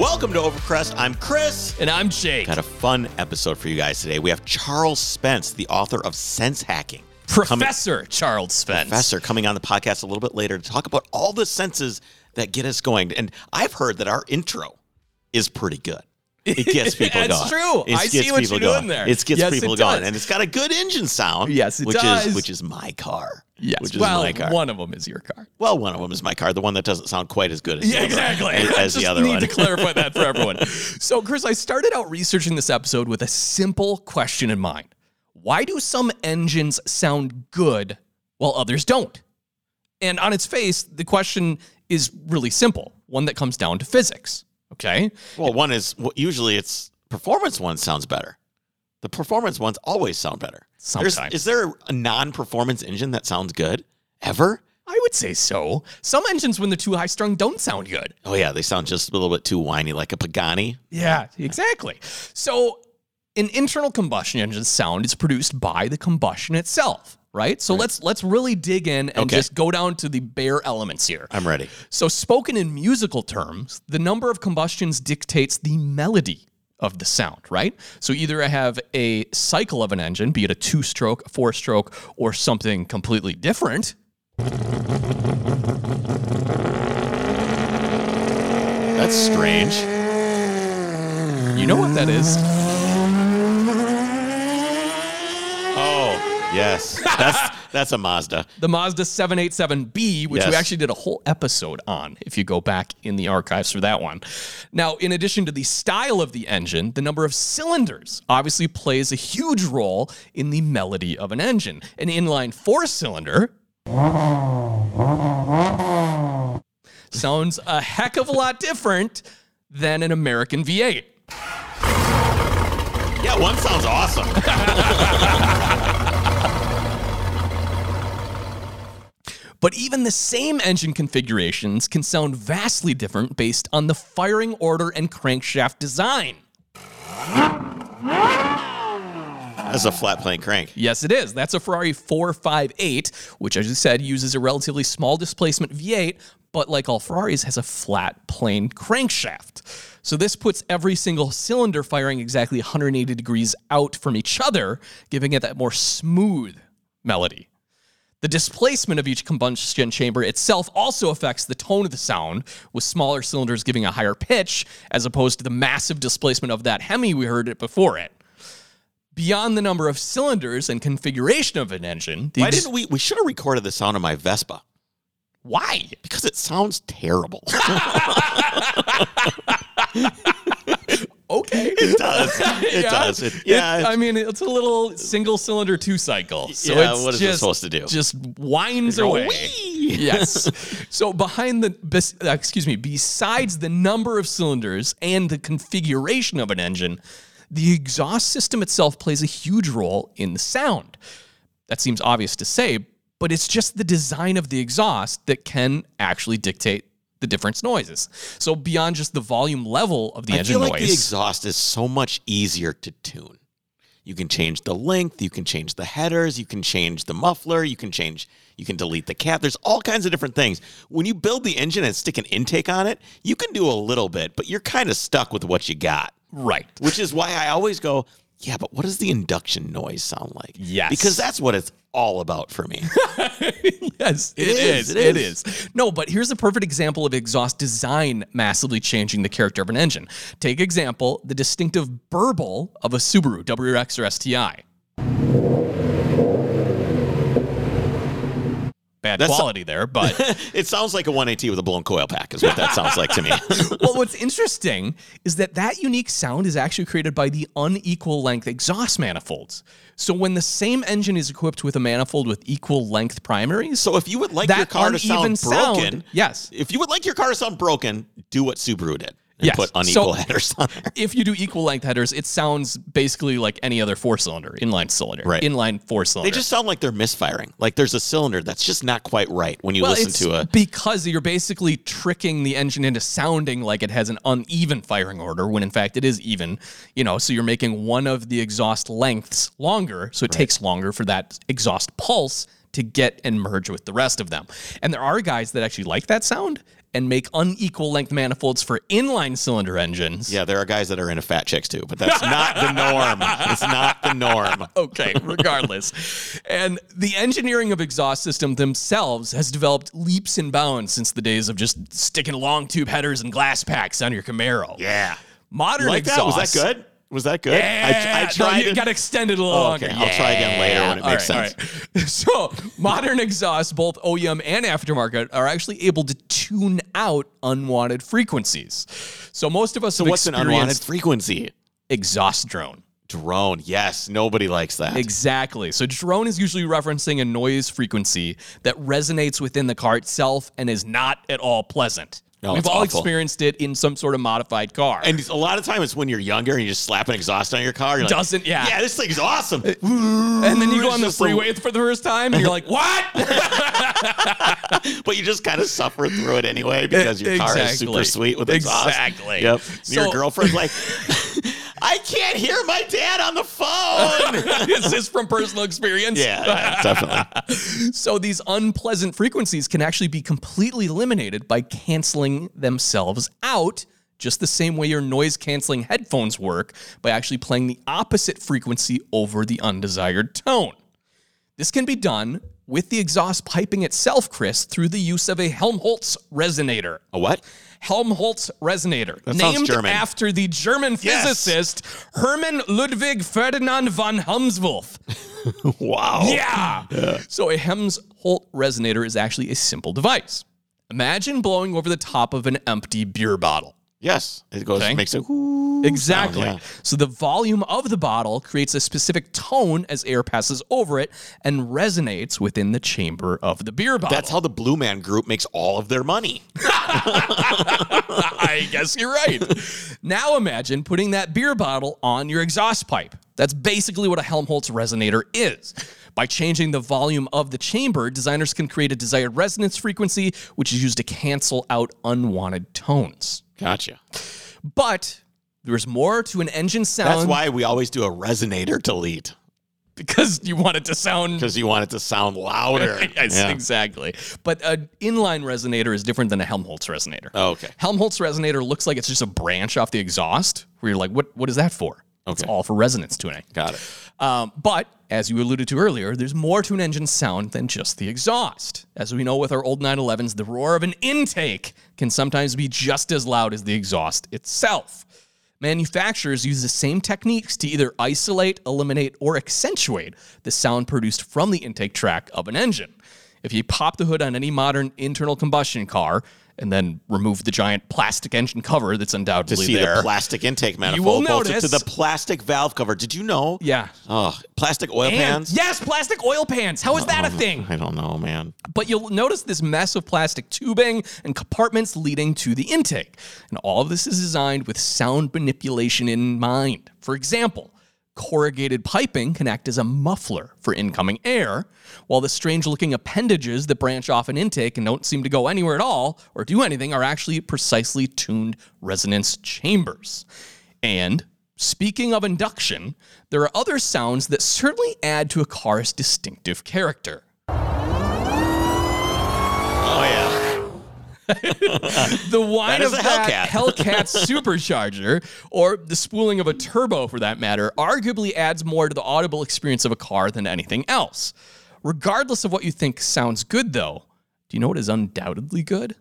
Welcome to Overcrest. I'm Chris. And I'm Jake. Got a fun episode for you guys today. We have Charles Spence, the author of Sense Hacking. coming- Professor Charles Spence. Professor coming on the podcast a little bit later to talk about all the senses that get us going. And I've heard that our intro is pretty good. It gets people That's going. true. It I see what you're going. doing there. It gets Yes, people it going, and it's got a good engine sound. Yes, it which does. is which is my car. Yes. which is well, my car. one of them is your car. Well, one of them is my car. The one that doesn't sound quite as good as the Yeah, other- exactly. as, as the other need one. to clarify that for everyone. So, Chris, I started out researching this episode with a simple question in mind. Why do some engines sound good while others don't? And on its face, the question is really simple, one that comes down to physics. Okay. Well, one is usually it's performance one sounds better. The performance ones always sound better. There's- Sometimes. is there a non-performance engine that sounds good ever? I would say so. Some engines, when they're too high strung, don't sound good. Oh yeah, they sound just a little bit too whiny, like a Pagani. Yeah, exactly. So, an internal combustion engine sound is produced by the combustion itself, right? So let's let's really dig in and Okay. just go down to the bare elements here. I'm ready. So, spoken in musical terms, the number of combustions dictates the melody of the sound, right? So, either I have a cycle of an engine, be it a two stroke, four stroke, or something completely different. That's strange. You know what that is? Oh yes, that's that's a Mazda. the Mazda 787B, which we actually did a whole episode on if you go back in the archives for that one. Now, in addition to the style of the engine, the number of cylinders obviously plays a huge role in the melody of an engine. An inline four cylinder sounds a heck of a lot different than an American V8. Yeah, one sounds awesome. But even the same engine configurations can sound vastly different based on the firing order and crankshaft design. That's a flat plane crank. Yes, it is. That's a Ferrari 458, which, as you said, uses a relatively small displacement V8, but like all Ferraris, has a flat plane crankshaft. So this puts every single cylinder firing exactly 180 degrees out from each other, giving it that more smooth melody. The displacement of each combustion chamber itself also affects the tone of the sound, with smaller cylinders giving a higher pitch, as opposed to the massive displacement of that Hemi we heard it before it. Beyond the number of cylinders and configuration of an engine, Why didn't we? We should have recorded the sound of my Vespa why? because it sounds terrible. Okay. it does. It Yeah. does. It, It- yeah. I mean, it's a little single cylinder two cycle. So Yeah, it's what is it just, supposed to do? Just winds Go, away. "Wee!" yes. So behind the bes- uh, excuse me, besides the number of cylinders and the configuration of an engine, the exhaust system itself plays a huge role in the sound. That seems obvious to say, but it's just the design of the exhaust that can actually dictate the different noises. So beyond just the volume level of the I engine feel like noise, the exhaust is so much easier to tune. You can change the length, you can change the headers, you can change the muffler, you can change, you can delete the cap. There's all kinds of different things. When you build the engine and stick an intake on it, you can do a little bit, but you're kind of stuck with what you got. right. Which is why I always go, yeah, but what does the induction noise sound like? Yes. Because that's what it's all about for me. yes, It it is, is. it is. No, but here's a perfect example of exhaust design massively changing the character of an engine. Take example the distinctive burble of a Subaru WRX or STI. Bad That's- quality there, but it sounds like a 1AT with a blown coil pack, is what that sounds like to me. well, what's interesting is that that unique sound is actually created by the unequal length exhaust manifolds. So when the same engine is equipped with a manifold with equal length primaries, So if you would like your car to sound broken, sound, yes. If you would like your car to sound broken, do what Subaru did and Yes. put unequal So- headers on there. if you do equal length headers, it sounds basically like any other four cylinder, inline cylinder, Right. inline four cylinder. They just sound like they're misfiring. Like there's a cylinder that's just not quite right when you well, listen to a. because you're basically tricking the engine into sounding like it has an uneven firing order when in fact it is even. You know, so you're making one of the exhaust lengths longer, so it takes longer for that exhaust pulse to get and merge with the rest of them. And there are guys that actually like that sound and make unequal length manifolds for inline cylinder engines. Yeah, there are guys that are into fat chicks too, but that's not the norm. It's not the norm. okay, regardless. and the engineering of exhaust system themselves has developed leaps and bounds since the days of just sticking long tube headers and glass packs on your Camaro. Yeah. Modern Like that? exhaust. Was that good? Was that good? Yeah, I, I tried no, you it. got extended a little Oh, longer. okay. I'll try again later when it All makes right, right. So modern exhausts, both OEM and aftermarket, are actually able to tune out unwanted frequencies. So most of us so have what's an unwanted frequency? exhaust drone. Drone. Yes, nobody likes that. Exactly. So drone is usually referencing a noise frequency that resonates within the car itself and is not at all pleasant. No, We've all awful. experienced it in some sort of modified car. and a lot of time it's when you're younger and you just slap an exhaust on your car. Like, Doesn't- yeah. Yeah, this thing's awesome. Uh, and then you go on the freeway for the first time and you're like, what? but you just kind of suffer through it anyway because your car is super sweet with exhaust. Exactly. Yep. your girlfriend's like, I can't hear my dad on the phone. This is from personal experience? yeah, yeah, definitely. So these unpleasant frequencies can actually be completely eliminated by canceling themselves out, just the same way your noise canceling headphones work by actually playing the opposite frequency over the undesired tone. This can be done with the exhaust piping itself, Chris, through the use of a Helmholtz resonator. A what? Helmholtz resonator, That named after the German Yes. physicist Hermann Ludwig Ferdinand von Helmholtz. Wow. Yeah. So a Helmholtz resonator is actually a simple device. Imagine blowing over the top of an empty beer bottle. Yes. It goes Okay. makes a whoo Exactly. sound, yeah. So the volume of the bottle creates a specific tone as air passes over it and resonates within the chamber of the beer bottle. That's how the Blue Man Group makes all of their money. I guess you're right. now imagine putting that beer bottle on your exhaust pipe. That's basically what a Helmholtz resonator is. By changing the volume of the chamber, designers can create a desired resonance frequency, which is used to cancel out unwanted tones. Gotcha. But there's more to an engine sound That's why we always do a resonator delete because you want it to sound because you want it to sound louder. yes, Yeah. exactly. But an inline resonator is different than a Helmholtz resonator. Oh, okay. Helmholtz resonator looks like it's just a branch off the exhaust where you're like, what, what is that for? Okay. It's all for resonance tuning. Got it. Um, but as you alluded to earlier, there's more to an engine's sound than just the exhaust. As we know with our old 911s, the roar of an intake can sometimes be just as loud as the exhaust itself. Manufacturers use the same techniques to either isolate, eliminate, or accentuate the sound produced from the intake tract of an engine. If you pop the hood on any modern internal combustion car and then remove the giant plastic engine cover that's To undoubtedly see there, the plastic intake manifold bolted to notice- to the plastic valve cover. Did you know? yeah. Oh, plastic oil And- pans. yes, plastic oil pans. How is that a oh, thing? I don't know, man. But you'll notice this mess of plastic tubing and compartments leading to the intake. And all of this is designed with sound manipulation in mind. For example, corrugated piping can act as a muffler for incoming air, while the strange looking appendages that branch off an intake and don't seem to go anywhere at all or do anything are actually precisely tuned resonance chambers. And speaking of induction, there are other sounds that certainly add to a car's distinctive character. Oh yeah. The whine of a that Hellcat. Hellcat supercharger, or the spooling of a turbo for that matter, arguably adds more to the audible experience of a car than anything else. Regardless of what you think sounds good, though, do you know what is undoubtedly good?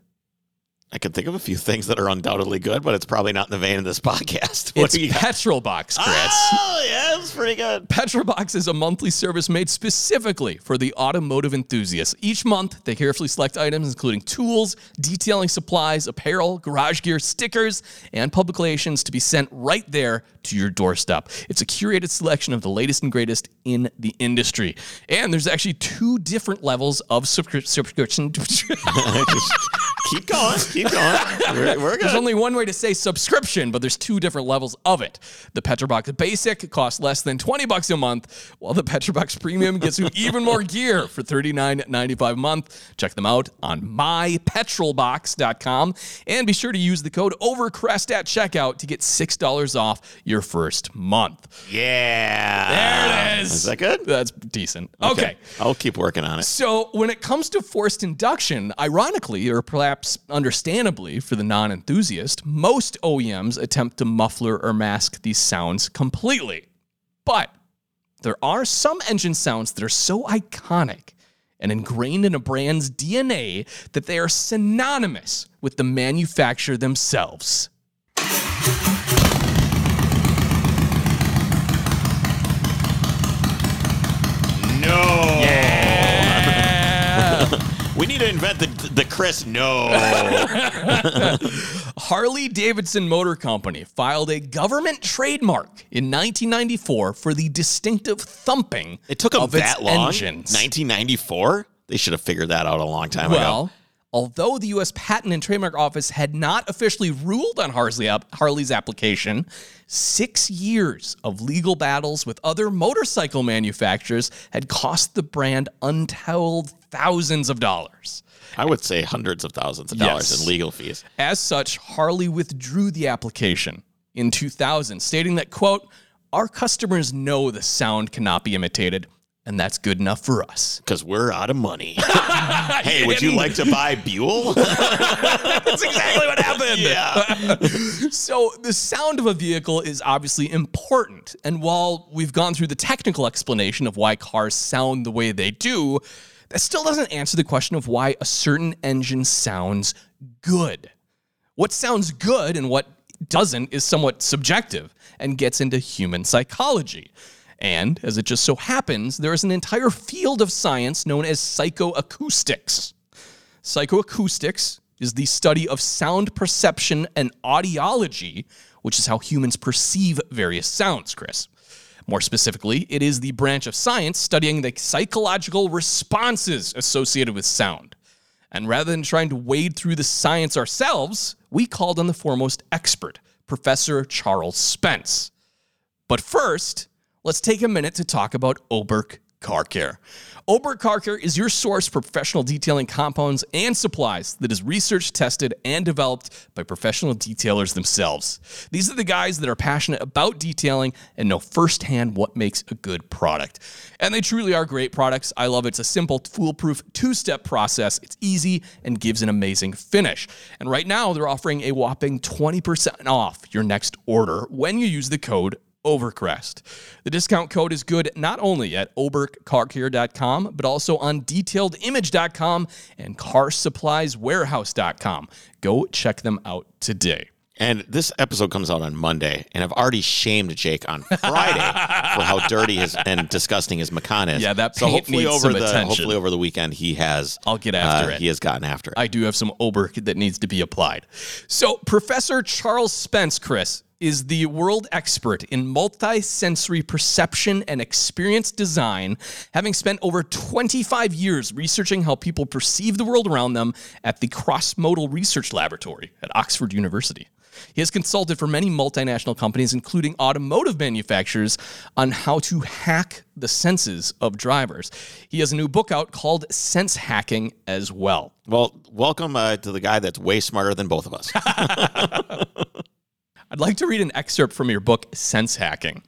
I can think of a few things that are undoubtedly good, but it's probably not in the vein of this podcast. What It's do you got? Petrol Box, Chris. Oh, yeah, it's pretty good. Petrobox is a monthly service made specifically for the automotive enthusiast. Each month, they carefully select items including tools, detailing supplies, apparel, garage gear, stickers, and publications to be sent right there to your doorstep. It's a curated selection of the latest and greatest in the industry. And there's actually two different levels of subscri- subscription. keep going. Keep going. We're, we're There's only one way to say subscription, but there's two different levels of it. The Petrobox Basic costs less than 20 bucks a month, while the Petrobox Premium gets you even more gear for $39.95 a month. Check them out on mypetrolbox.com and be sure to use the code OVERCREST at checkout to get $6 off your first month. yeah. There it is. Is that good? That's decent. Okay. I'll keep working on it. So, when it comes to forced induction, ironically, or perhaps understandably for the non enthusiast, most OEMs attempt to muffler or mask these sounds completely. But there are some engine sounds that are so iconic and ingrained in a brand's DNA that they are synonymous with the manufacturer themselves. Invent the the Chris no. Harley Davidson Motor Company filed a government trademark in 1994 for the distinctive thumping It took them of its that long. engines. 1994. They should have figured that out a long time ago. Although the U.S. Patent and Trademark Office had not officially ruled on Harley, Harley's application, six years of legal battles with other motorcycle manufacturers had cost the brand untold thousands of dollars. I would say hundreds of thousands of dollars Yes. in legal fees. As such, Harley withdrew the application in 2000, stating that, quote, our customers know the sound cannot be imitated, and that's good enough for us. Because we're out of money. hey, would you like to buy Buell? That's exactly what happened. yeah. So, the sound of a vehicle is obviously important. And while we've gone through the technical explanation of why cars sound the way they do, that still doesn't answer the question of why a certain engine sounds good. What sounds good and what doesn't is somewhat subjective and gets into human psychology. And as it just so happens, there is an entire field of science known as psychoacoustics. Psychoacoustics is the study of sound perception and audiology, which is how humans perceive various sounds, Chris. More specifically, it is the branch of science studying the psychological responses associated with sound. And rather than trying to wade through the science ourselves, we called on the foremost expert, Professor Charles Spence. But first, let's take a minute to talk about Oberk Car Care. Oberk Car Care is your source for professional detailing compounds and supplies that is research tested and developed by professional detailers themselves. These are the guys that are passionate about detailing and know firsthand what makes a good product. And they truly are great products. I love it. It's a simple, foolproof two step process. It's easy and gives an amazing finish. And right now, they're offering a whopping 20% off your next order when you use the code Overcrest. The discount code is good not only at oberkcarcare.com, but also on detailedimage.com and carsupplieswarehouse.com. Go check them out today. And this episode comes out on Monday, and I've already shamed Jake on Friday for how dirty his and disgusting his Macan is. Yeah, that so hopefully needs over the attention. hopefully over the weekend he has. I'll get after uh, it. He has gotten after it. I do have some Oberk that needs to be applied. So, Professor Charles Spence, Chris, is the world expert in multi-sensory perception and experience design, having spent over 25 years researching how people perceive the world around them at the Cross-Modal Research Laboratory at Oxford University. He has consulted for many multinational companies, including automotive manufacturers, on how to hack the senses of drivers. He has a new book out called Sense Hacking as well. well, welcome uh, to the guy that's way smarter than both of us. I'd like to read an excerpt from your book, Sense Hacking.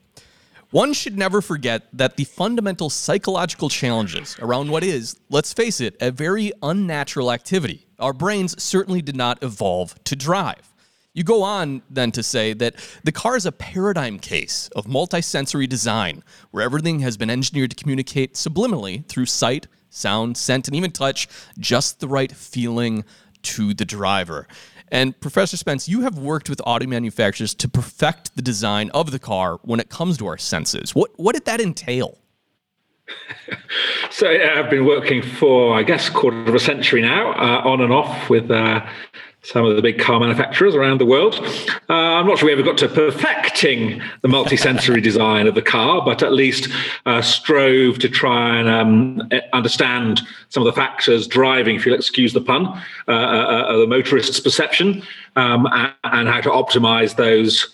One should never forget that the fundamental psychological challenges around what is, let's face it, a very unnatural activity. Our brains certainly did not evolve to drive. You go on then to say that the car is a paradigm case of multisensory design, where everything has been engineered to communicate subliminally through sight, sound, scent, and even touch, just the right feeling to the driver. And Professor Spence, you have worked with auto manufacturers to perfect the design of the car when it comes to our senses. What what did that entail? So yeah, I've been working for, I guess, quarter of a century now, uh, on and off with uh, some of the big car manufacturers around the world. Uh, I'm not sure we ever got to perfecting the multisensory design of the car, but at least uh, strove to try and um, understand some of the factors driving, if you'll excuse the pun, uh, uh, uh, the motorist's perception um, and, and how to optimize those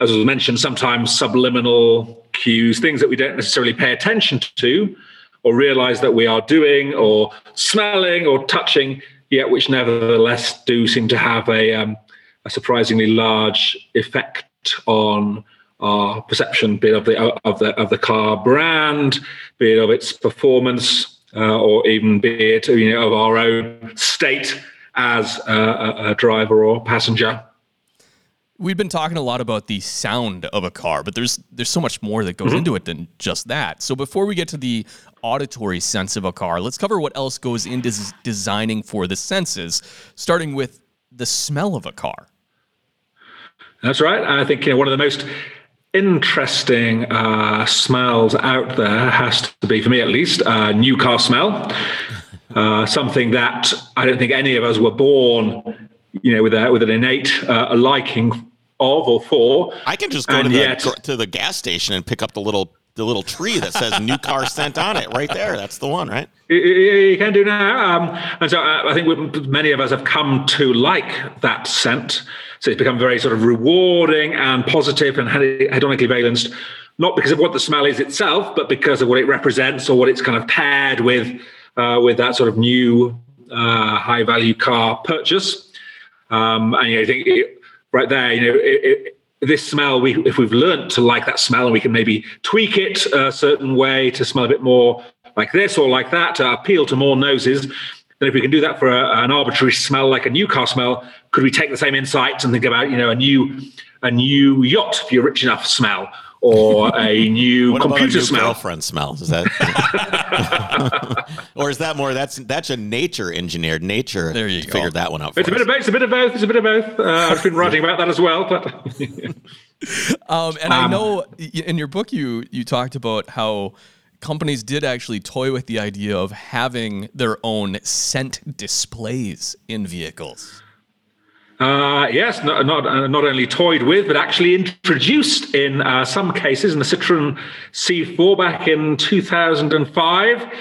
as was mentioned, sometimes subliminal cues, things that we don't necessarily pay attention to or realize that we are doing or smelling or touching, yet which nevertheless do seem to have a, um, a surprisingly large effect on our perception, be it of the of the of the car brand, be it of its performance, uh, or even be it you know of our own state as a, a driver or passenger. We've been talking a lot about the sound of a car, but there's there's so much more that goes mm-hmm. into it than just that. So before we get to the auditory sense of a car, let's cover what else goes into designing for the senses, starting with the smell of a car. That's right. I think you know one of the most interesting uh, smells out there has to be, for me at least, a new car smell. Uh, something that I don't think any of us were born, you know, with a, with an innate uh, liking of or for. I can just go to the yet, to the gas station and pick up the little the little tree that says "new car scent" on it, right there. That's the one, right? You can do now, um, and so uh, I think many of us have come to like that scent. So it's become very sort of rewarding and positive and hedonically valenced, not because of what the smell is itself, but because of what it represents or what it's kind of paired with uh, with that sort of new uh, high value car purchase. Um, and you know, I think it, right there, you know, it, it, this smell, we, if we've learned to like that smell and we can maybe tweak it a certain way to smell a bit more like this or like that to appeal to more noses, then if we can do that for a, an arbitrary smell like a new car smell, could we take the same insights and think about, you know, a new a new yacht if you're rich enough smell or a new what computer about a new smell. Girlfriend smell is that, or is that more? That's that's a nature engineered. Nature. There you go. Figured that one out. It's a bit of both. It's a bit of both. It's a bit of both. Uh, I've been writing about that as well, but. um, and um, I know in your book you you talked about how companies did actually toy with the idea of having their own scent displays in vehicles. Uh, yes, not not, uh, not only toyed with, but actually introduced in uh, some cases in the Citroen C4 back in 2005,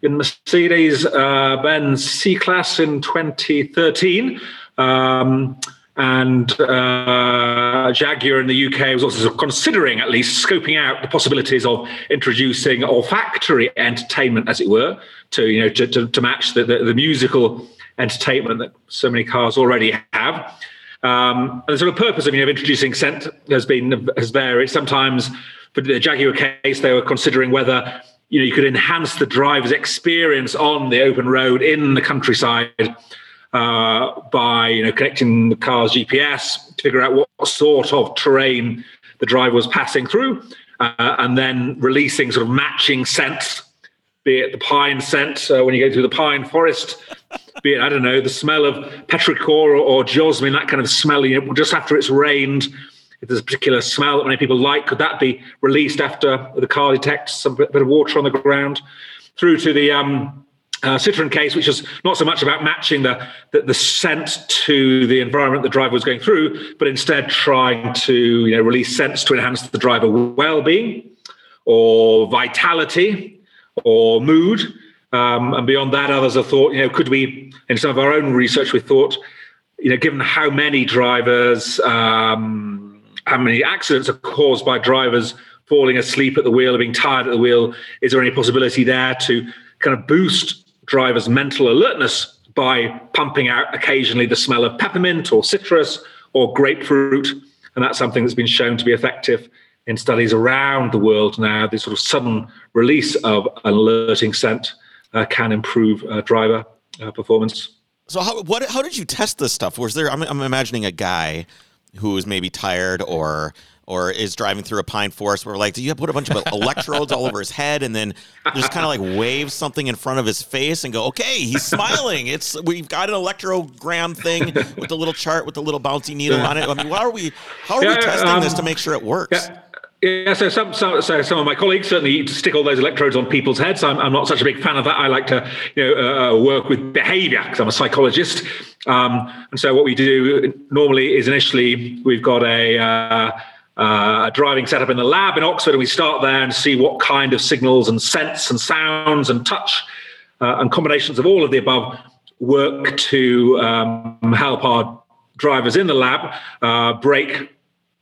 in Mercedes uh, Benz C Class in 2013. Um, and uh, Jaguar in the UK was also considering, at least, scoping out the possibilities of introducing olfactory entertainment, as it were, to you know to, to, to match the, the, the musical entertainment that so many cars already have. Um, and the sort of purpose of, you know, introducing scent has been has varied. Sometimes, for the Jaguar case, they were considering whether you know you could enhance the driver's experience on the open road in the countryside uh, by you know connecting the car's GPS to figure out what sort of terrain the driver was passing through, uh, and then releasing sort of matching scents be it the pine scent uh, when you go through the pine forest, be it, I don't know, the smell of petrichor or, jasmine, that kind of smell, you know, just after it's rained. If there's a particular smell that many people like, could that be released after the car detects some bit, bit of water on the ground? Through to the um, uh, Citroen case, which is not so much about matching the, the, the scent to the environment the driver was going through, but instead trying to you know release scents to enhance the driver well-being or vitality or mood. Um, and beyond that, others have thought, you know, could we, in some of our own research, we thought, you know, given how many drivers, um, how many accidents are caused by drivers falling asleep at the wheel or being tired at the wheel, is there any possibility there to kind of boost drivers' mental alertness by pumping out occasionally the smell of peppermint or citrus or grapefruit? And that's something that's been shown to be effective in studies around the world now, this sort of sudden release of an alerting scent can improve uh, driver uh, performance. So how what how did you test this stuff? Was there? I'm, I'm imagining a guy who is maybe tired or or is driving through a pine forest where like do you put a bunch of electrodes all over his head and then just kind of like wave something in front of his face and go okay he's smiling it's we've got an electrogram thing with the little chart with the little bouncy needle on it i mean how are we how are yeah, we testing um, this to make sure it works yeah. Yeah, so some, some, so some of my colleagues certainly stick all those electrodes on people's heads. I'm, I'm not such a big fan of that. I like to, you know, uh, uh work with behaviour because I'm a psychologist. Um, and so what we do normally is initially we've got a, uh, uh, a driving setup in the lab in Oxford, and we start there and see what kind of signals and scents and sounds and touch uh, and combinations of all of the above work to um, help our drivers in the lab uh, brake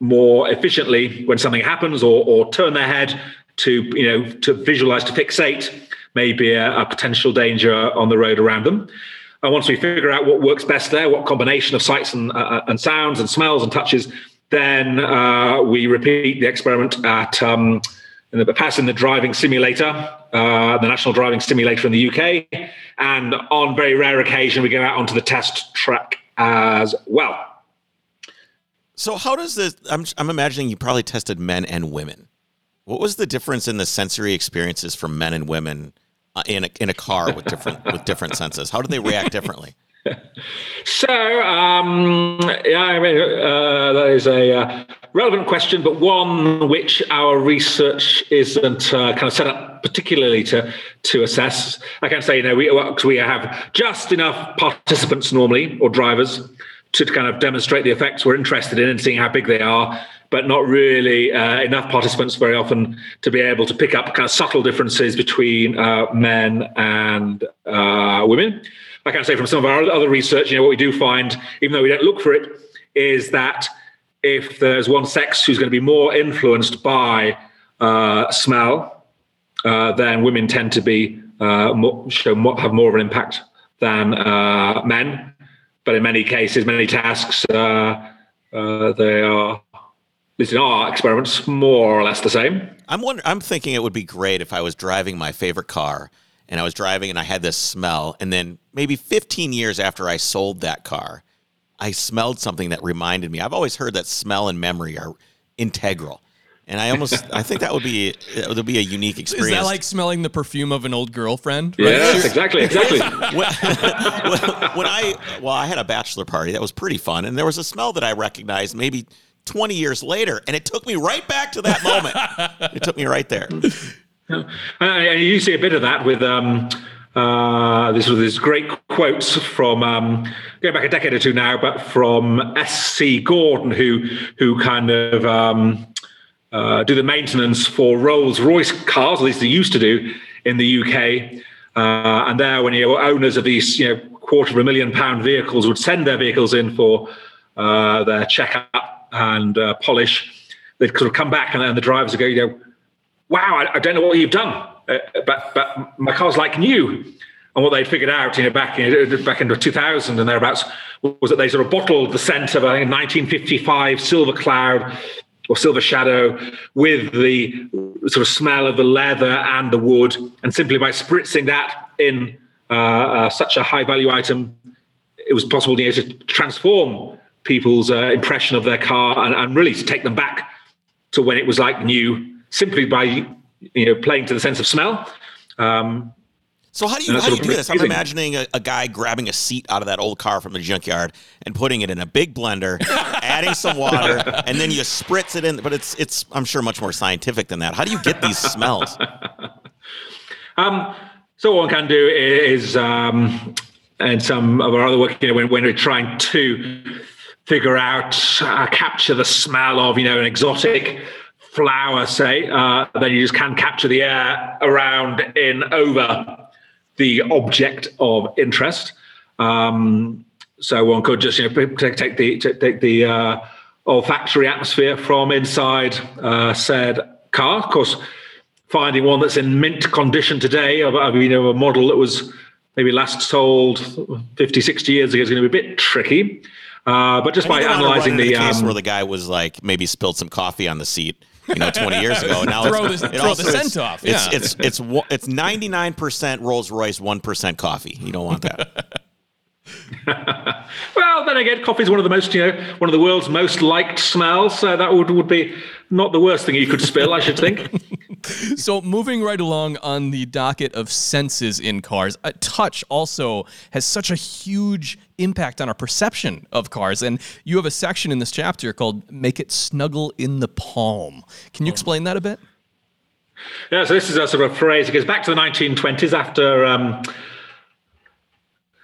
more efficiently when something happens or, or turn their head to you know to visualize to fixate maybe a, a potential danger on the road around them and once we figure out what works best there what combination of sights and, uh, uh, and sounds and smells and touches Then uh, we repeat the experiment at um, in the, passing the driving simulator, uh, the national driving simulator in the UK, and on very rare occasion we go out onto the test track as well. So how does this? I'm I'm imagining you probably tested men and women. What was the difference in the sensory experiences for men and women uh, in a, in a car with different with different senses? How do they react differently? So, um, yeah, I mean, uh, that is a uh, relevant question, but one which our research isn't uh, kind of set up particularly to to assess. I can say, you know, we we have just enough participants normally or drivers to kind of demonstrate the effects we're interested in and seeing how big they are, but not really uh, enough participants very often to be able to pick up kind of subtle differences between uh, men and uh, women. I can say from some of our other research, you know, what we do find, even though we don't look for it, is that if there's one sex who's going to be more influenced by uh, smell, uh, then women tend to be uh, more, show more, have more of an impact than men but in many cases, many tasks, uh, uh, they are, at least in our experiments, more or less the same. I'm wondering, I'm thinking it would be great if I was driving my favorite car and I was driving and I had this smell, and then maybe 15 years after I sold that car, I smelled something that reminded me. I've always heard that smell and memory are integral. And I almost, I think that would be, it would be a unique experience. Is that like smelling the perfume of an old girlfriend? Right? Yes, exactly, exactly. when, when, I, well, I had a bachelor party that was pretty fun, and there was a smell that I recognized maybe 20 years later, and it took me right back to that moment. it took me right there. And you see a bit of that with um, uh, this was this great quotes from um, going back a decade or two now, but from S.C. Gordon, who who kind of um, uh, do the maintenance for Rolls Royce cars, at least they used to do in the UK. Uh, and there, when you owners of these, you know, quarter of a million pound vehicles would send their vehicles in for uh, their checkup and uh, polish, they'd sort of come back and then the drivers would go, you know, wow, I, I don't know what you've done, uh, but but my car's like new. And what they'd figured out, you know, back in, back into 2000 and thereabouts, was that they sort of bottled the scent of a 1955 Silver Cloud or silver shadow with the sort of smell of the leather and the wood. And simply by spritzing that in uh, uh, such a high value item, it was possible you know, to transform people's uh, impression of their car and, and, really to take them back to when it was like new simply by you know playing to the sense of smell. Um, so how do you how do you do this? I'm imagining a, a, guy grabbing a seat out of that old car from the junkyard and putting it in a big blender, adding some water, and then you spritz it in. But it's it's I'm sure much more scientific than that. How do you get these smells? um, so what one can do is, um, and some of our other work, you know, when, when we're trying to figure out uh, capture the smell of you know an exotic flower, say, uh, then you just can capture the air around in over the object of interest. Um, so one could just you know take, take the take the uh, olfactory atmosphere from inside uh, said car. Of course, finding one that's in mint condition today of, of you know a model that was maybe last sold 50, 60 years ago is going to be a bit tricky. Uh, but just by analyzing the, the case um, where the guy was like maybe spilled some coffee on the seat you know, 20 years ago. Now throw, the, it throw the scent off. Yeah. It's, it's, it's, it's 99% Rolls Royce, 1% coffee. You don't want that. well, then again, coffee is one of the most, you know, one of the world's most liked smells. So that would, would be not the worst thing you could spill, I should think. so, moving right along on the docket of senses in cars, a touch also has such a huge impact on our perception of cars. And you have a section in this chapter called Make It Snuggle in the Palm. Can you explain that a bit? Yeah, so this is a sort of phrase. It goes back to the 1920s after. Um,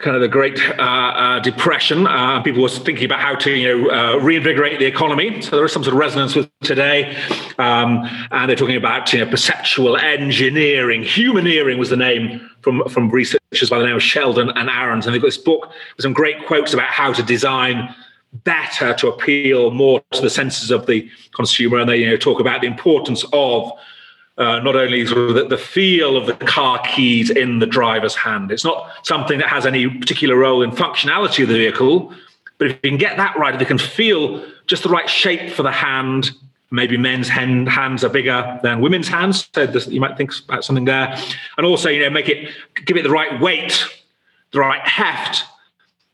kind of the Great uh, uh, Depression. Uh, people were thinking about how to, you know, uh, reinvigorate the economy. So there is some sort of resonance with today, um, and they're talking about, you know, perceptual engineering. Humaneering was the name from from researchers by the name of Sheldon and Arens, and they've got this book with some great quotes about how to design better to appeal more to the senses of the consumer, and they, you know, talk about the importance of uh, not only sort of the, the, feel of the car keys in the driver's hand. It's not something that has any particular role in functionality of the vehicle, but if you can get that right, if you can feel just the right shape for the hand. Maybe men's hand, hands are bigger than women's hands, so this, you might think about something there. And also, you know, make it give it the right weight, the right heft.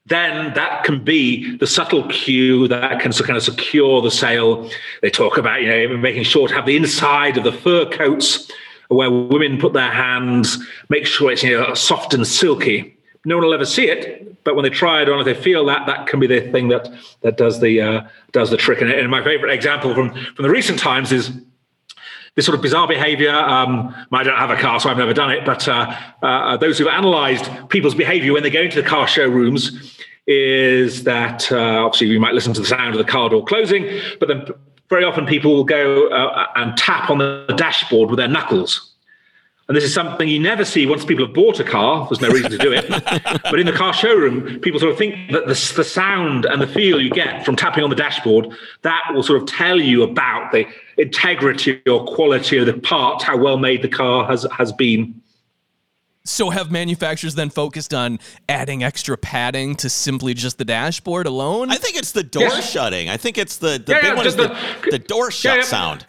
Then that can be the subtle cue that can kind of secure the sale. They talk about, you know, making sure to have the inside of the fur coats where women put their hands, make sure it's you know soft and silky no one will ever see it, but when they try it on, if they feel that, that can be the thing that that does the uh, does the trick. And, and my favorite example from from the recent times is this sort of bizarre behavior. Um, I don't have a car, so I've never done it, but uh, uh, those who've analysed people's behaviour when they go into the car showrooms is that uh, obviously we might listen to the sound of the car door closing, but then very often people will go uh, and tap on the dashboard with their knuckles. And this is something you never see once people have bought a car. There's no reason to do it. but in the car showroom, people sort of think that the, the sound and the feel you get from tapping on the dashboard, that will sort of tell you about the integrity or quality of the part, how well made the car has, has been. So have manufacturers then focused on adding extra padding to simply just the dashboard alone? I think it's the door yeah. shutting. I think it's the, the yeah, big yeah, one is the, the, the door shut sound.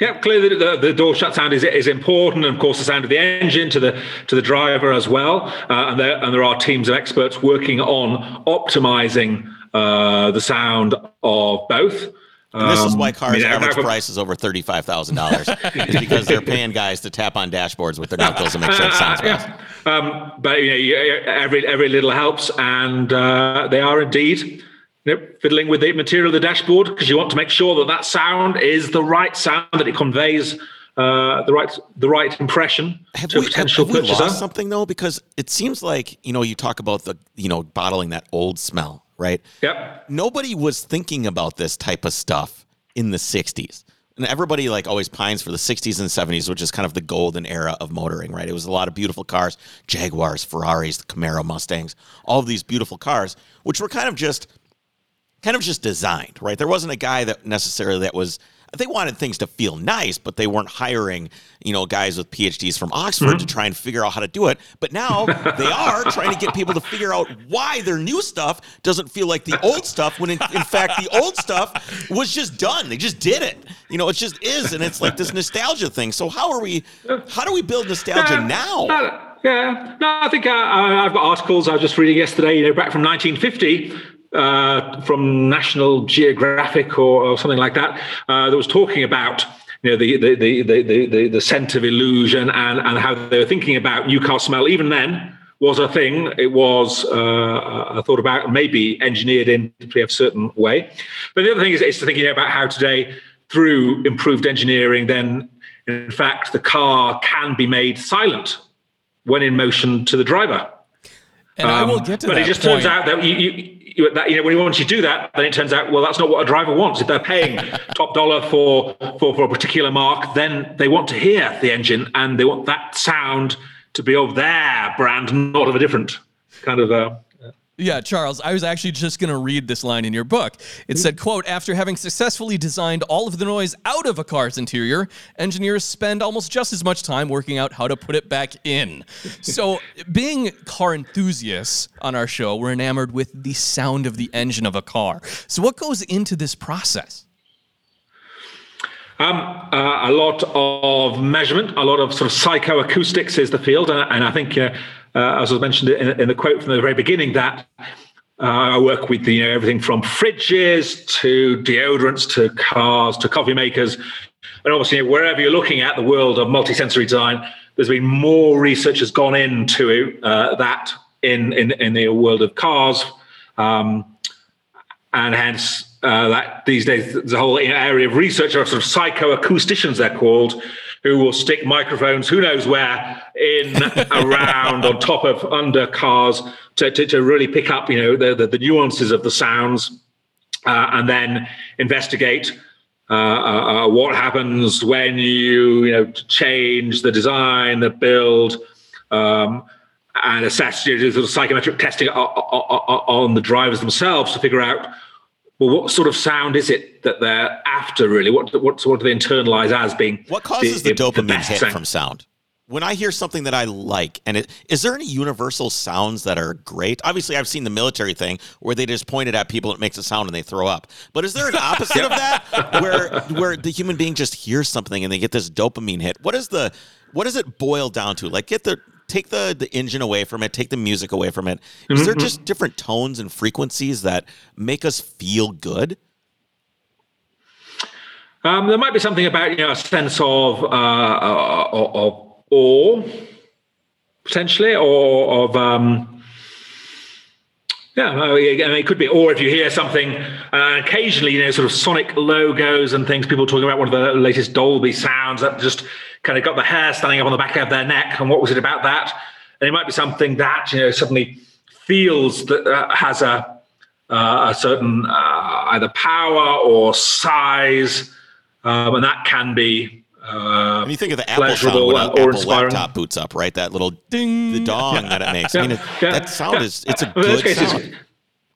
Yeah, clearly the, the door shut sound is, is important, and of course the sound of the engine to the to the driver as well. Uh, and there and there are teams of experts working on optimizing uh, the sound of both. And this is why um, cars' average price is over thirty-five thousand dollars, is because they're paying guys to tap on dashboards with their knuckles and make sure it sounds yeah. Um, but you know, every every little helps, and uh, they are indeed Yep, fiddling with the material of the dashboard because you want to make sure that that sound is the right sound that it conveys uh, the right the right impression have to we, potential have, have purchaser. We lost something though, because it seems like you know you talk about the you know bottling that old smell, right? Yep. Nobody was thinking about this type of stuff in the '60s, and everybody like always pines for the '60s and '70s, which is kind of the golden era of motoring, right? It was a lot of beautiful cars, Jaguars, Ferraris, the Camaro, Mustangs, all of these beautiful cars, which were kind of just kind of just designed, right? There wasn't a guy that necessarily that was they wanted things to feel nice, but they weren't hiring, you know, guys with PhDs from Oxford mm-hmm. to try and figure out how to do it. But now they are trying to get people to figure out why their new stuff doesn't feel like the old stuff when in, in fact the old stuff was just done. They just did it. You know, it just is and it's like this nostalgia thing. So how are we how do we build nostalgia now? Yeah, no, I think uh, I've got articles I was just reading yesterday, you know, back from 1950 uh, from National Geographic or, or something like that uh, that was talking about you know the the the the the, the scent of illusion and and how they were thinking about new car smell even then was a thing. It was uh, thought about, maybe engineered in a certain way. But the other thing is, is thinking about how today, through improved engineering, then in fact the car can be made silent when in motion to the driver. And um, I will get to but that. But it just point. turns out that you you, that, you know, when you once you do that, then it turns out, well, that's not what a driver wants. If they're paying top dollar for, for, for a particular marque, then they want to hear the engine and they want that sound to be of their brand, not of a different kind of uh, yeah, Charles, I was actually just going to read this line in your book. It said, quote, after having successfully designed all of the noise out of a car's interior, engineers spend almost just as much time working out how to put it back in. so, being car enthusiasts on our show, we're enamored with the sound of the engine of a car. So, what goes into this process? Um, uh, a lot of measurement, a lot of sort of psychoacoustics is the field, and, I think uh, uh, as I mentioned in, in, the quote from the very beginning, that uh, I work with you know everything from fridges to deodorants to cars to coffee makers, and obviously wherever you're looking at the world of multisensory design, there's been more research has gone into uh, that in, in in the world of cars, um, and hence uh, that these days a whole area of research are sort of psychoacousticians they're called who will stick microphones who knows where in around on top of under cars to, to, to really pick up you know the, the, the nuances of the sounds uh, and then investigate uh, uh, uh what happens when you you know change the design the build um, and assess you know, sort of psychometric testing on the drivers themselves to figure out well, what sort of sound is it that they're after? Really, what what what do they internalize as being? What causes the, the dopamine the hit sound? from sound? when I hear something that I like, and it, is there any universal sounds that are great? Obviously, I've seen the military thing where they just point it at people, it makes a sound, and they throw up. But is there an opposite of that, where where the human being just hears something and they get this dopamine hit? What is the what does it boil down to? Like, get the take the the engine away from it, take the music away from it. Is there just different tones and frequencies that make us feel good? Um, there might be something about you know a sense of uh, uh, of awe, potentially, or of um, yeah, I mean, it could be. Or if you hear something, uh, occasionally, you know, sort of sonic logos and things, people talking about one of the latest Dolby sounds that just kind of got the hair standing up on the back of their neck. And what was it about that? And it might be something that you know suddenly feels that uh, has a uh, a certain uh, either power or size, um, and that can be uh, and you think of the Apple sound when an Apple inspiring. laptop boots up, right? That little ding, the dong yeah. that it makes. Yeah. I mean, yeah. that sound is it's a good sound.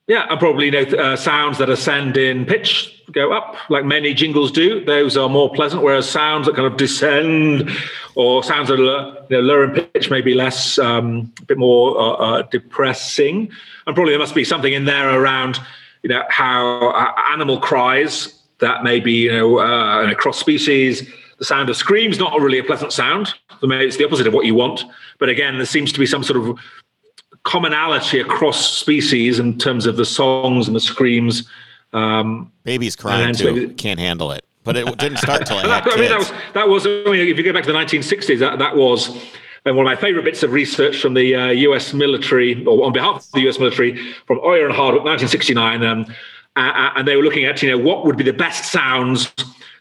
Yeah, and probably you know uh, sounds that ascend in pitch go up, like many jingles do. Those are more pleasant, whereas sounds that kind of descend, or sounds that are you know, lower in pitch, may be less, um, a bit more uh, uh, depressing. And probably there must be something in there around you know how uh, animal cries that may be you know uh, across species the sound of screams not really a pleasant sound. It's the opposite of what you want. But again, there seems to be some sort of commonality across species in terms of the songs and the screams. Um, Babies crying too. Maybe, Can't handle it. But it didn't start till I had I mean, that was that was. I mean, if you go back to the 1960s, that that was. And one of my favorite bits of research from the uh, US military, or on behalf of the US military, from Oyer and Hardwick, 1969, um, uh, and they were looking at, you know, what would be the best sounds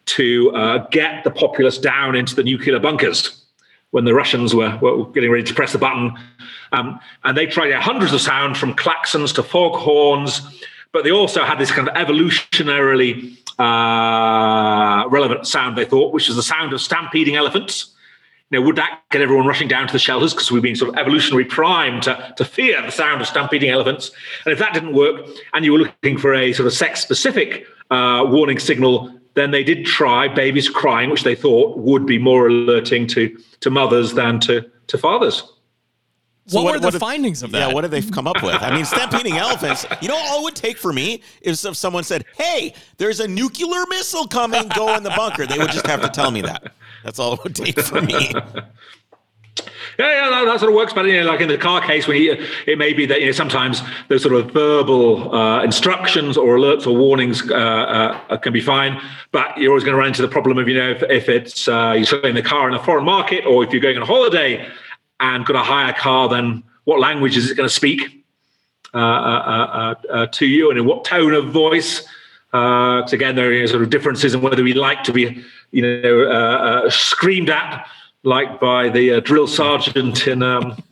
to uh, get the populace down into the nuclear bunkers when the Russians were, were getting ready to press the button. Um, and they tried out hundreds of sounds from klaxons to foghorns, but they also had this kind of evolutionarily uh, relevant sound, they thought, which is the sound of stampeding elephants. You know, would that get everyone rushing down to the shelters because we've been sort of evolutionary primed to, to fear the sound of stampeding elephants? And if that didn't work, and you were looking for a sort of sex-specific uh, warning signal then they did try babies crying, which they thought would be more alerting to, to mothers than to, to fathers. So what, what, were the what findings of that? Yeah, what did they come up with? I mean, stampeding elephants. You know, all it would take for me is if someone said, "Hey, there's a nuclear missile coming. Go in the bunker." They would just have to tell me that. That's all it would take for me. Yeah, yeah, that, sort of works. But you know, like in the car case, when you, it may be that you know sometimes those sort of verbal uh, instructions or alerts or warnings uh, uh, can be fine. But you're always going to run into the problem of you know if, if it's uh, you're selling the car in a foreign market, or if you're going on holiday and got a hire car, then what language is it going to speak uh, uh, to you, and in what tone of voice? Because again, there are sort of differences in whether we like to be, you know, screamed at like by the uh, drill sergeant in um,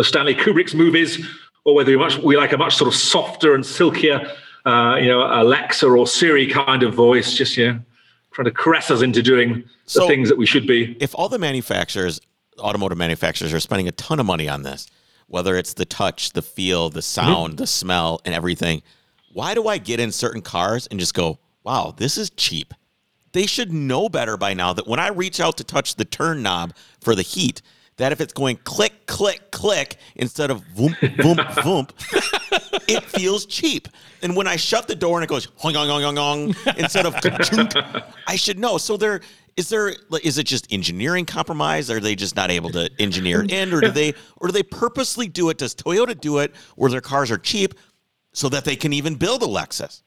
Stanley Kubrick's movies, or whether we, much, we like a much sort of softer and silkier, uh, you know, Alexa or Siri kind of voice, just you know, trying to caress us into doing the so things that we should be. If all the manufacturers, automotive manufacturers, are spending a ton of money on this, whether it's the touch, the feel, the sound, mm-hmm. the smell, and everything, why do I get in certain cars and just go, "Wow, this is cheap"? They should know better by now that when I reach out to touch the turn knob for the heat, that if it's going click, click, click instead of voom, voom, voom, it feels cheap. And when I shut the door and it goes hong, hong, hong, hong, instead of I should know. So there is there is it just engineering compromise? Are they just not able to engineer it in, or do they or do they purposely do it? Does Toyota do it where their cars are cheap so that they can even build a Lexus?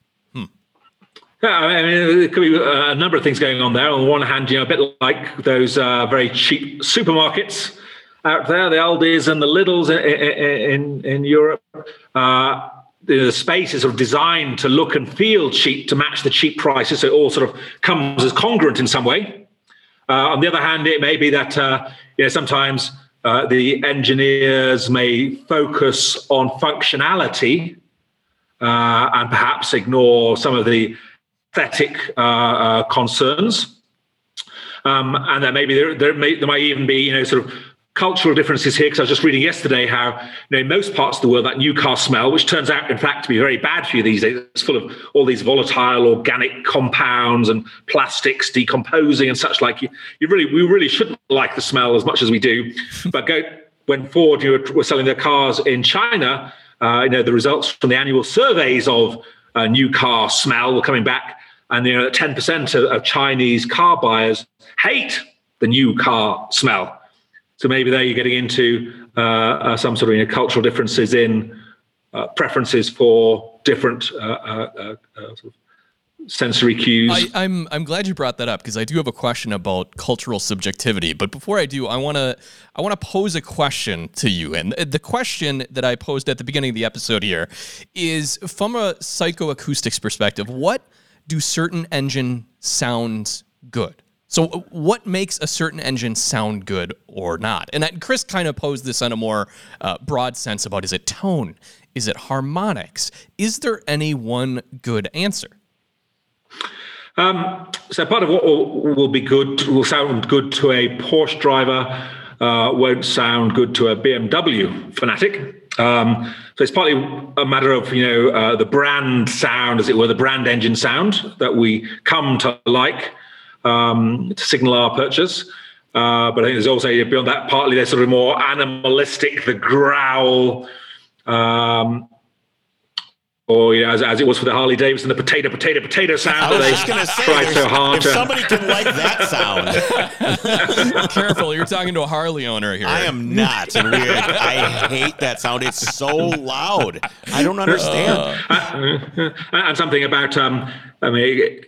Yeah, I mean, there could be a number of things going on there. On the one hand, you know, a bit like those uh, very cheap supermarkets out there, the Aldis and the Lidls in in, in Europe. Uh, the space is sort of designed to look and feel cheap to match the cheap prices, so it all sort of comes as congruent in some way. Uh, on the other hand, it may be that uh, you know sometimes uh, the engineers may focus on functionality uh, and perhaps ignore some of the aesthetic uh, uh, concerns. Um, and then maybe there, there, may, there might even be, you know, sort of cultural differences here because I was just reading yesterday how you know in most parts of the world that new car smell, which turns out in fact to be very bad for you these days, it's full of all these volatile organic compounds and plastics decomposing and such like. You, you really we really shouldn't like the smell as much as we do. but go when Ford you know, were selling their cars in China, uh, you know the results from the annual surveys of new car smell were coming back, and you know ten percent of, of Chinese car buyers hate the new car smell. So maybe there you're getting into uh, uh, some sort of you know, cultural differences in uh, preferences for different uh, uh, uh, sort of sensory cues. I, am I'm, I'm glad you brought that up because I do have a question about cultural subjectivity. But before I do, I want to I want to pose a question to you. And the question that I posed at the beginning of the episode here is from a psychoacoustics perspective, what do certain engine sounds good? So, uh, what makes a certain engine sound good or not? And that, Chris kind of posed this on a more uh, broad sense about is it tone? Is it harmonics? Is there any one good answer? Um, so, part of what will, will, be good will sound good to a Porsche driver, uh, won't sound good to a BMW fanatic. Um, so it's partly a matter of you know uh, the brand sound, as it were, the brand engine sound that we come to like um, to signal our purchase. Uh, but I think there's also beyond that, partly they're sort of more animalistic, the growl, um, or you know, as, as, it was for the Harley Davidson, the potato, potato, potato sound. I was just going to say, so hard if to... somebody can like that sound. Careful, you're talking to a Harley owner here. I am not, and weird. I hate that sound. It's so loud. I don't understand. Uh, and something about, um, I mean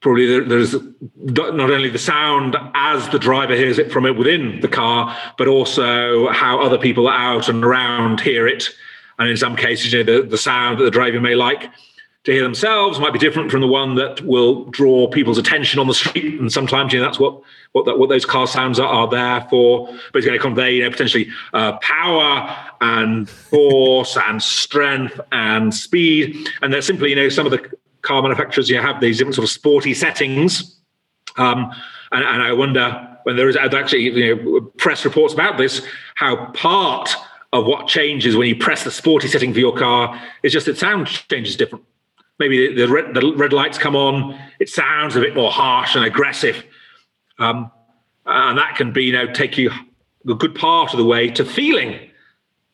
probably there's not only the sound as the driver hears it from it within the car, but also how other people out and around hear it. And in some cases, you know, the, the sound that the driver may like to hear themselves might be different from the one that will draw people's attention on the street. And sometimes, you know, that's what what, that, what those car sounds are, are there for. But it's going to convey, you know, potentially uh, power and force and strength and speed. And they're simply, you know, some of the car manufacturers, you have these different sort of sporty settings. Um, and, and, I wonder when there is actually you know, press reports about this, how part of what changes when you press the sporty setting for your car is just that sound changes different. Maybe the, the, red, the red, lights come on, it sounds a bit more harsh and aggressive. Um, and that can be, you know, take you a good part of the way to feeling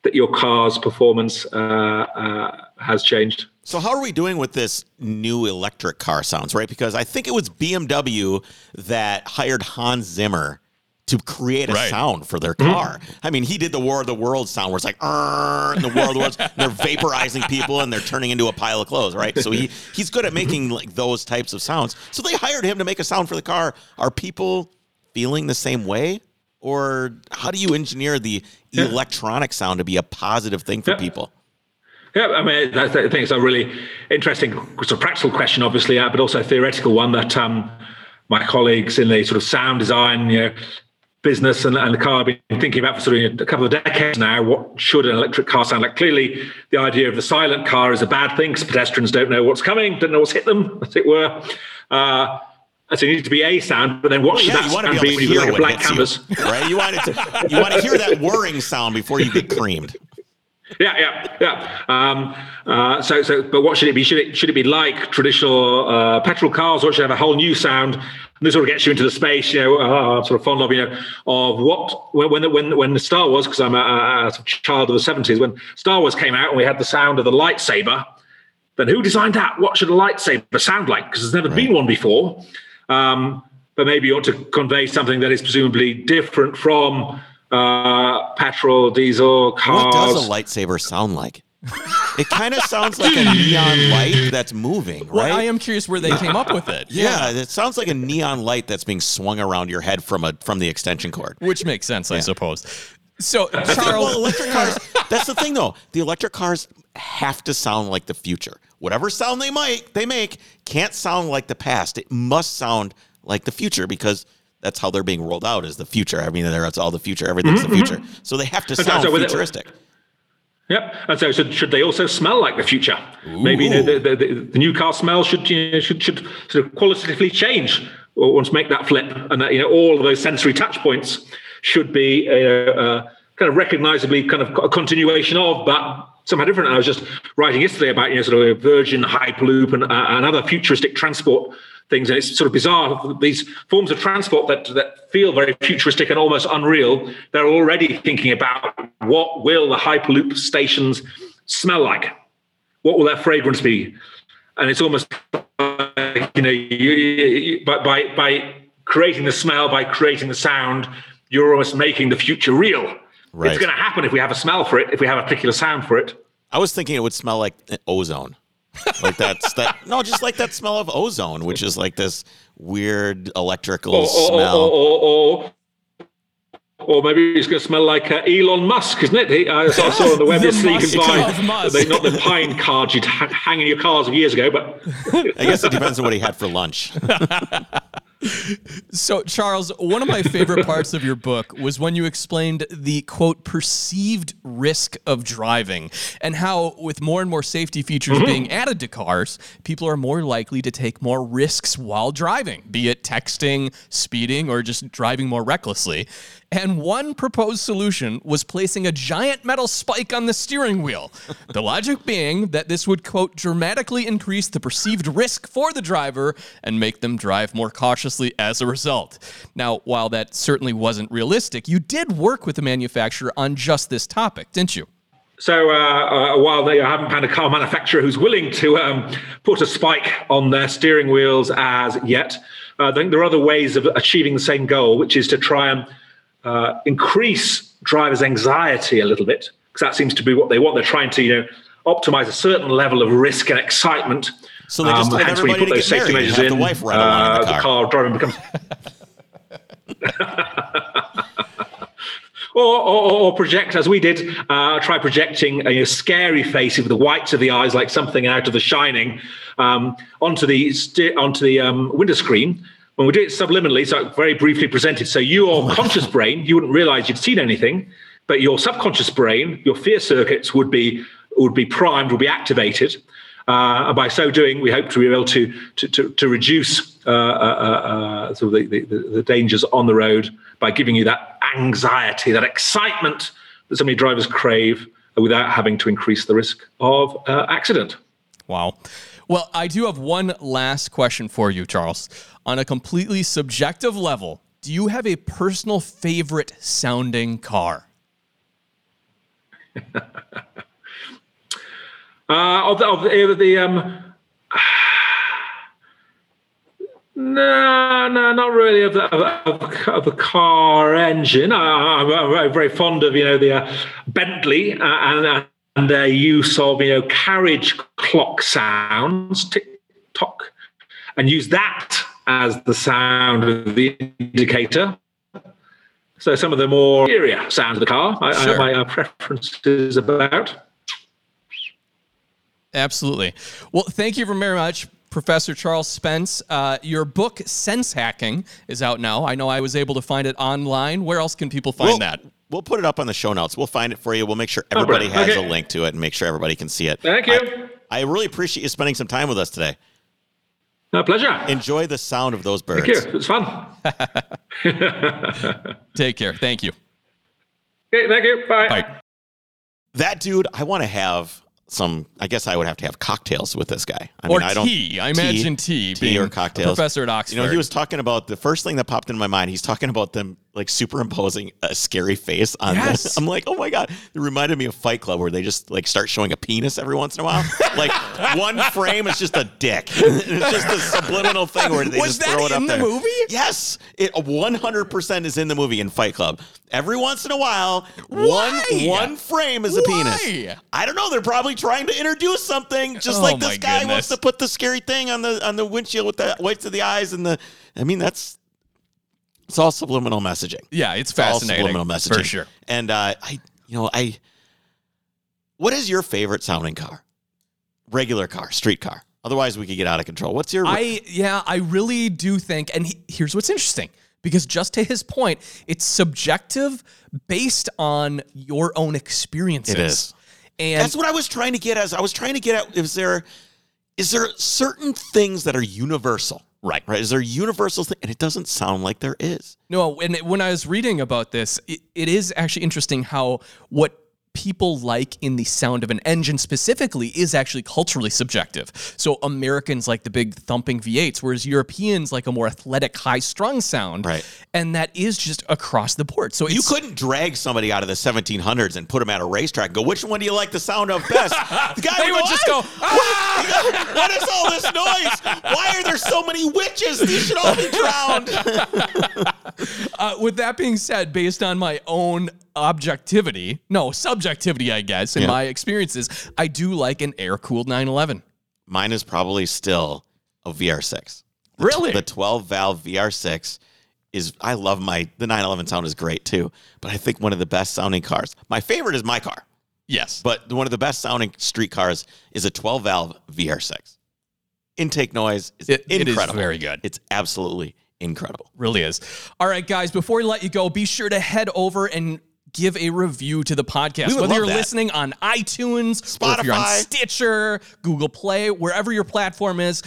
that your car's performance uh, uh, has changed. So how are we doing with this new electric car sounds, right? Because I think it was BMW that hired Hans Zimmer to create a right. sound for their mm-hmm. car. I mean, he did the War of the Worlds sound where it's like, and the War of the Worlds, they're vaporizing people and they're turning into a pile of clothes, right? So he he's good at making like those types of sounds. So they hired him to make a sound for the car. Are people feeling the same way? Or how do you engineer the yeah. electronic sound to be a positive thing for yeah. people? Yeah, I mean, I think it's a really interesting, sort of practical question, obviously, but also a theoretical one that um, my colleagues in the sort of sound design, you know, business and, and the car I've been thinking about for sort of a couple of decades now. What should an electric car sound like? Clearly, the idea of the silent car is a bad thing because pedestrians don't know what's coming, don't know what's hit them, as it were. Uh, so it needs to be a sound, but then what well, should yeah, that sound be, be like a blank canvas? You, right? You want, to, you want to hear that whirring sound before you get creamed. Yeah, yeah, yeah. Um, uh, so, so, but what should it be? Should it should it be like traditional uh, petrol cars, or should it have a whole new sound? And this sort of gets you into the space, you know, uh, sort of fond of, you know, of what when when when the Star Wars, because I'm a, a, child of the '70s, when Star Wars came out and we had the sound of the lightsaber. Then who designed that? What should a lightsaber sound like? Because there's never right. been one before. Um, but maybe you ought to convey something that is presumably different from uh, petrol, diesel, cars. What does a lightsaber sound like? it kind of sounds like a neon light that's moving, right? Well, I am curious where they came up with it. Yeah, yeah, it sounds like a neon light that's being swung around your head from a from the extension cord. Which makes sense, yeah. I suppose. So, Charles, well, electric cars. That's the thing, though. The electric cars have to sound like the future. Whatever sound they might they make can't sound like the past. It must sound like the future because that's how they're being rolled out is the future. I mean, that's all the future. Everything's mm-hmm, the future. Mm-hmm. So they have to sound so futuristic. Yep, and so should, should they also smell like the future? Ooh. Maybe the, the, the, the, new car smell should you know, should should sort of qualitatively change once make that flip, and that you know all of those sensory touch points should be a, a kind of recognizably kind of a continuation of, but somehow different. And I was just writing yesterday about you know sort of a Virgin Hyperloop and, uh, and other futuristic transport things, and it's sort of bizarre. These forms of transport that that feel very futuristic and almost unreal, they're already thinking about what will the Hyperloop stations smell like, what will their fragrance be, and it's almost like, you know you, you, by by by creating the smell, by creating the sound, you're almost making the future real. Right. It's going to happen if we have a smell for it, if we have a particular sound for it. I was thinking it would smell like ozone. Like that's that no, just like that smell of ozone, which is like this weird electrical Or, or, smell. or, or, or, or maybe it's going to smell like uh, Elon Musk, isn't it? He, I saw, I saw on the web The yesterday you can buy Musk. they, not the pine cards you'd ha- hang in your cars years ago, but I guess it depends on what he had for lunch. So, Charles, one of my favorite parts of your book was when you explained the quote perceived risk of driving and how, with more and more safety features mm-hmm. being added to cars, people are more likely to take more risks while driving, be it texting, speeding, or just driving more recklessly. And one proposed solution was placing a giant metal spike on the steering wheel. The logic being that this would, quote, dramatically increase the perceived risk for the driver and make them drive more cautiously as a result. Now, while that certainly wasn't realistic, you did work with the manufacturer on just this topic, didn't you? So uh, uh, while they haven't found a car manufacturer who's willing to um, put a spike on their steering wheels as yet, uh, I think there are other ways of achieving the same goal, which is to try and uh, increase drivers' anxiety a little bit, because that seems to be what they want. They're trying to, you know, optimize a certain level of risk and excitement. So they just told when you everybody put to those get safety married and have in, the wife ride along in the uh, car. driving becomes. Or, or, or project as we did. Uh, try projecting a know, scary face with the whites of the eyes, like something out of The Shining, um, onto the st- onto the um, window screen. When we do it subliminally, so very briefly presented, so your conscious brain, you wouldn't realize you'd seen anything, but your subconscious brain, your fear circuits would be would be primed, would be activated. Uh, and by so doing, we hope to be able to to, to, to reduce uh, uh, uh, sort of the, the, the dangers on the road by giving you that anxiety, that excitement that so many drivers crave, without having to increase the risk of uh, accident. Wow. Well, I do have one last question for you, Charles. On a completely subjective level, do you have a personal favorite sounding car? Uh, of the, of the, the um, no, no, not really of the of, of, of the car engine. I, I'm very, very fond of you know the uh, Bentley uh, and and their use of you know carriage clock sounds, tick tock, and use that as the sound of the indicator. So some of the more interior sounds of the car, I, I have my uh, preferences about. Absolutely. Well, thank you very much, Professor Charles Spence. Uh, your book, Sense Hacking, is out now. I know I was able to find it online. Where else can people find We'll, that? we'll put it up on the show notes. We'll find it for you. We'll make sure everybody brilliant. has Okay. a link to it and make sure everybody can see it. Thank you. I, I really appreciate you spending some time with us today. My pleasure. Enjoy the sound of those birds. Thank you. It's fun. Take care. Thank you. Okay, thank you. Bye. Bye. That dude, I want to have some. I guess I would have to have cocktails with this guy. I Or mean, I don't tea. I imagine tea tea or cocktails. professor at Oxford. You know, he was talking about the first thing that popped into my mind. He's talking about them like superimposing a scary face on Yes. this. I'm like, oh my god, it reminded me of Fight Club where they just like start showing a penis every once in a while. like one frame is just a dick. it's just a subliminal thing where they Was just throw it up in the movie? Yes, it 100 percent is in the movie in Fight Club. Every once in a while, Why? one one frame is a penis. I don't know. They're probably trying to introduce something, just Oh like this guy goodness. wants to put the scary thing on the on the windshield with the whites of the eyes and the. I mean, that's it's all subliminal messaging. yeah, it's It's all fascinating. subliminal messaging For sure. And uh, I, you know, I. What is your favorite sounding car? Regular car, street car. Otherwise, we could get out of control. What's your? I yeah, I really do think, and he, here's what's interesting because just to his point, it's subjective based on your own experiences. It is. and That's what I was trying to get. As I was trying to get at, is there, is there certain things that are universal? Right. Right? Is there a universal thing? And it doesn't sound like there is. No, and when I was reading about this, it, it is actually interesting how what people like in the sound of an engine specifically is actually culturally subjective. So Americans like the big thumping V8s, whereas Europeans like a more athletic, high-strung sound. Right. And that is just across the board. So You couldn't drag somebody out of the 1700s and put them at a racetrack and go, which one do you like the sound of best? The guy They would just go, "Ah!" what is all this noise? Why are there so many witches? These should all be drowned. Uh, with that being said, based on my own objectivity, no, subjectivity, I guess, in Yeah. my experiences, I do like an air cooled 911. Mine is probably still a VR6. Really? The 12 valve VR6 is, I love my, the 911 sound is great too, but I think one of the best sounding cars. My favorite is my car, Yes. but one of the best sounding street cars is a 12 valve VR6. Intake noise is It- it is incredible. very good. It's absolutely incredible. Really is. All right, guys, before we let you go, be sure to head over and give a review to the podcast. Whether you're that. listening on iTunes, you're on Spotify. Stitcher, Google Play, wherever your platform is,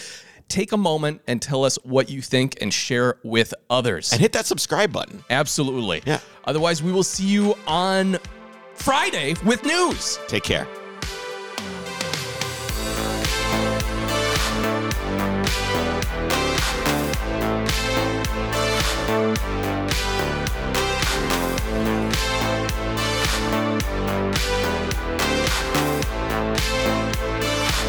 take a moment and tell us what you think and share with others. And hit that subscribe button. Absolutely. Yeah. Otherwise, we will see you on Friday with news. Take care. The first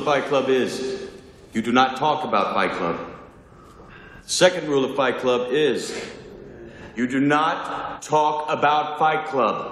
Of Fight Club is you do not talk about Fight Club. Second rule of Fight Club is you do not talk about Fight Club.